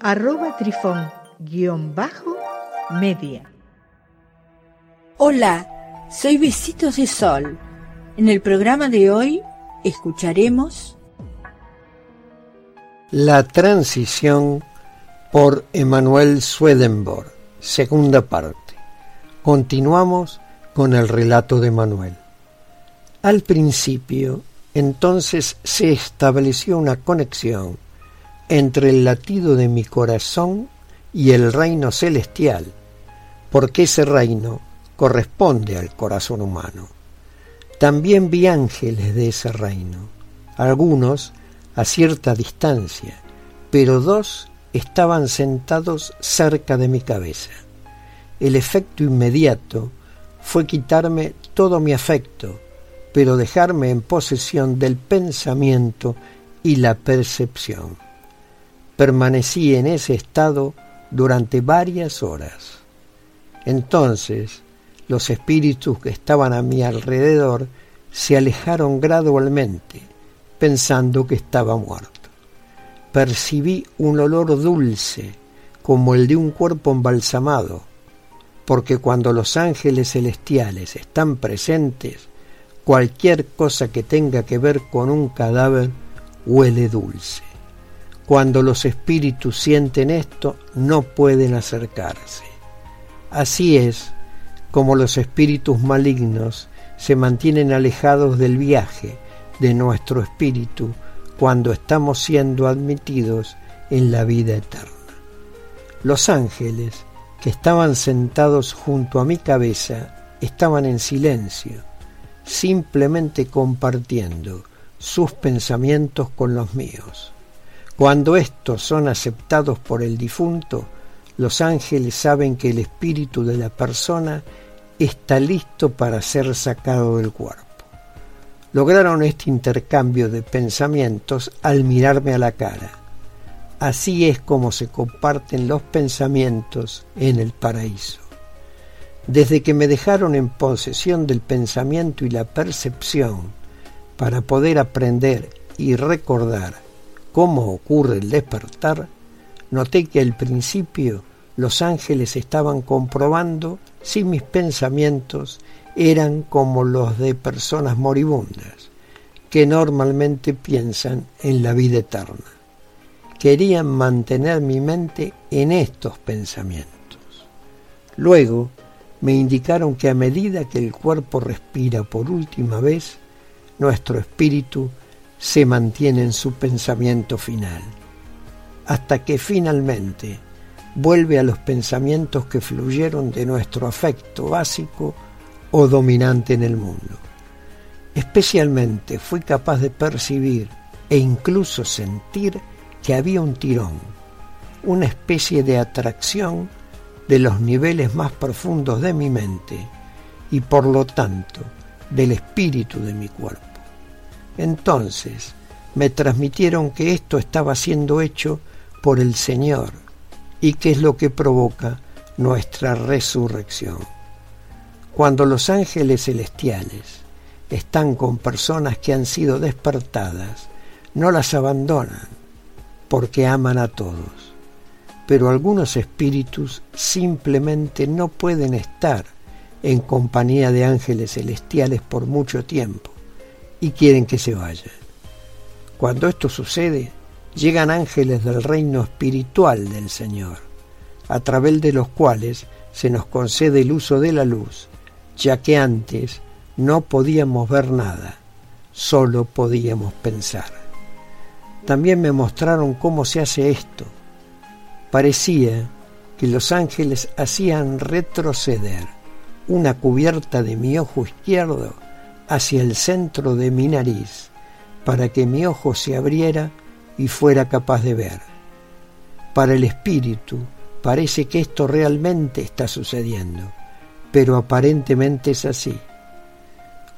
arroba trifón-media. Hola, soy Besitos de Sol. En el programa de hoy escucharemos La transición por Emanuel Swedenborg, segunda parte. Continuamos con el relato de Manuel. Al principio, entonces se estableció una conexión entre el latido de mi corazón y el reino celestial, porque ese reino corresponde al corazón humano. También vi ángeles de ese reino, algunos a cierta distancia, pero dos estaban sentados cerca de mi cabeza. El efecto inmediato fue quitarme todo mi afecto, pero dejarme en posesión del pensamiento y la percepción. Permanecí en ese estado durante varias horas. Entonces los espíritus que estaban a mi alrededor se alejaron gradualmente, pensando que estaba muerto. Percibí un olor dulce, como el de un cuerpo embalsamado, porque cuando los ángeles celestiales están presentes, cualquier cosa que tenga que ver con un cadáver huele dulce. Cuando los espíritus sienten esto, no pueden acercarse. Así es como los espíritus malignos se mantienen alejados del viaje de nuestro espíritu cuando estamos siendo admitidos en la vida eterna. Los ángeles que estaban sentados junto a mi cabeza estaban en silencio, simplemente compartiendo sus pensamientos con los míos. Cuando estos son aceptados por el difunto, los ángeles saben que el espíritu de la persona está listo para ser sacado del cuerpo. Lograron este intercambio de pensamientos al mirarme a la cara. Así es como se comparten los pensamientos en el paraíso. Desde que me dejaron en posesión del pensamiento y la percepción para poder aprender y recordar cómo ocurre el despertar, noté que al principio los ángeles estaban comprobando si mis pensamientos eran como los de personas moribundas, que normalmente piensan en la vida eterna. Querían mantener mi mente en estos pensamientos. Luego me indicaron que a medida que el cuerpo respira por última vez, nuestro espíritu se mantiene en su pensamiento final, hasta que finalmente vuelve a los pensamientos que fluyeron de nuestro afecto básico o dominante en el mundo. Especialmente fui capaz de percibir e incluso sentir que había un tirón, una especie de atracción de los niveles más profundos de mi mente y por lo tanto del espíritu de mi cuerpo. Entonces me transmitieron que esto estaba siendo hecho por el Señor y que es lo que provoca nuestra resurrección. Cuando los ángeles celestiales están con personas que han sido despertadas, no las abandonan porque aman a todos. Pero algunos espíritus simplemente no pueden estar en compañía de ángeles celestiales por mucho tiempo y quieren que se vaya. Cuando esto sucede, llegan ángeles del reino espiritual del Señor, a través de los cuales se nos concede el uso de la luz, ya que antes no podíamos ver nada, solo podíamos pensar. También me mostraron cómo se hace esto. Parecía que los ángeles hacían retroceder una cubierta de mi ojo izquierdo hacia el centro de mi nariz para que mi ojo se abriera y fuera capaz de ver. Para el espíritu parece que esto realmente está sucediendo, pero aparentemente es así.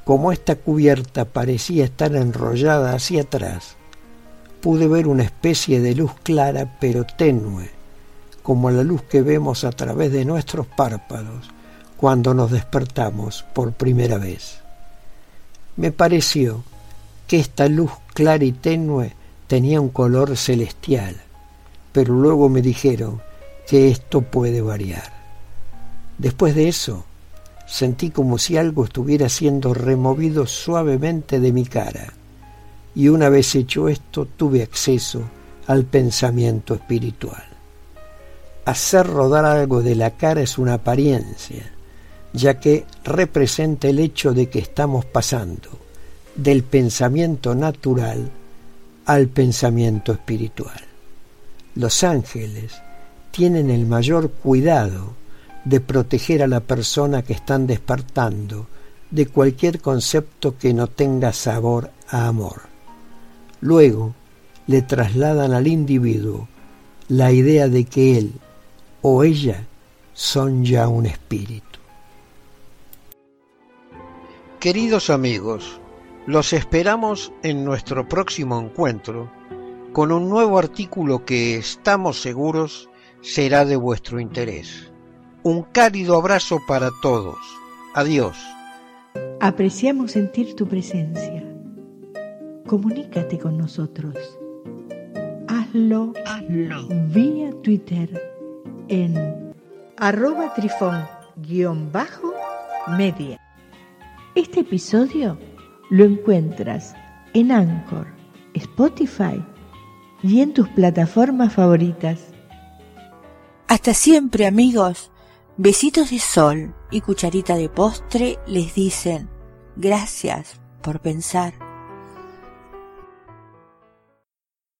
Como esta cubierta parecía estar enrollada hacia atrás, pude ver una especie de luz clara pero tenue, como la luz que vemos a través de nuestros párpados cuando nos despertamos por primera vez. Me pareció que esta luz clara y tenue tenía un color celestial, pero luego me dijeron que esto puede variar. Después de eso, sentí como si algo estuviera siendo removido suavemente de mi cara y una vez hecho esto tuve acceso al pensamiento espiritual. Hacer rodar algo de la cara es una apariencia, ya que representa el hecho de que estamos pasando del pensamiento natural al pensamiento espiritual. Los ángeles tienen el mayor cuidado de proteger a la persona que están despertando de cualquier concepto que no tenga sabor a amor. Luego le trasladan al individuo la idea de que él o ella son ya un espíritu. Queridos amigos, los esperamos en nuestro próximo encuentro con un nuevo artículo que estamos seguros será de vuestro interés. Un cálido abrazo para todos. Adiós. Apreciamos sentir tu presencia comunícate con nosotros. Hazlo, Hazlo. vía Twitter en arroba trifón-media. Este episodio lo encuentras en Anchor, Spotify y en tus plataformas favoritas. Hasta siempre amigos. Besitos de sol y cucharita de postre les dicen gracias por pensar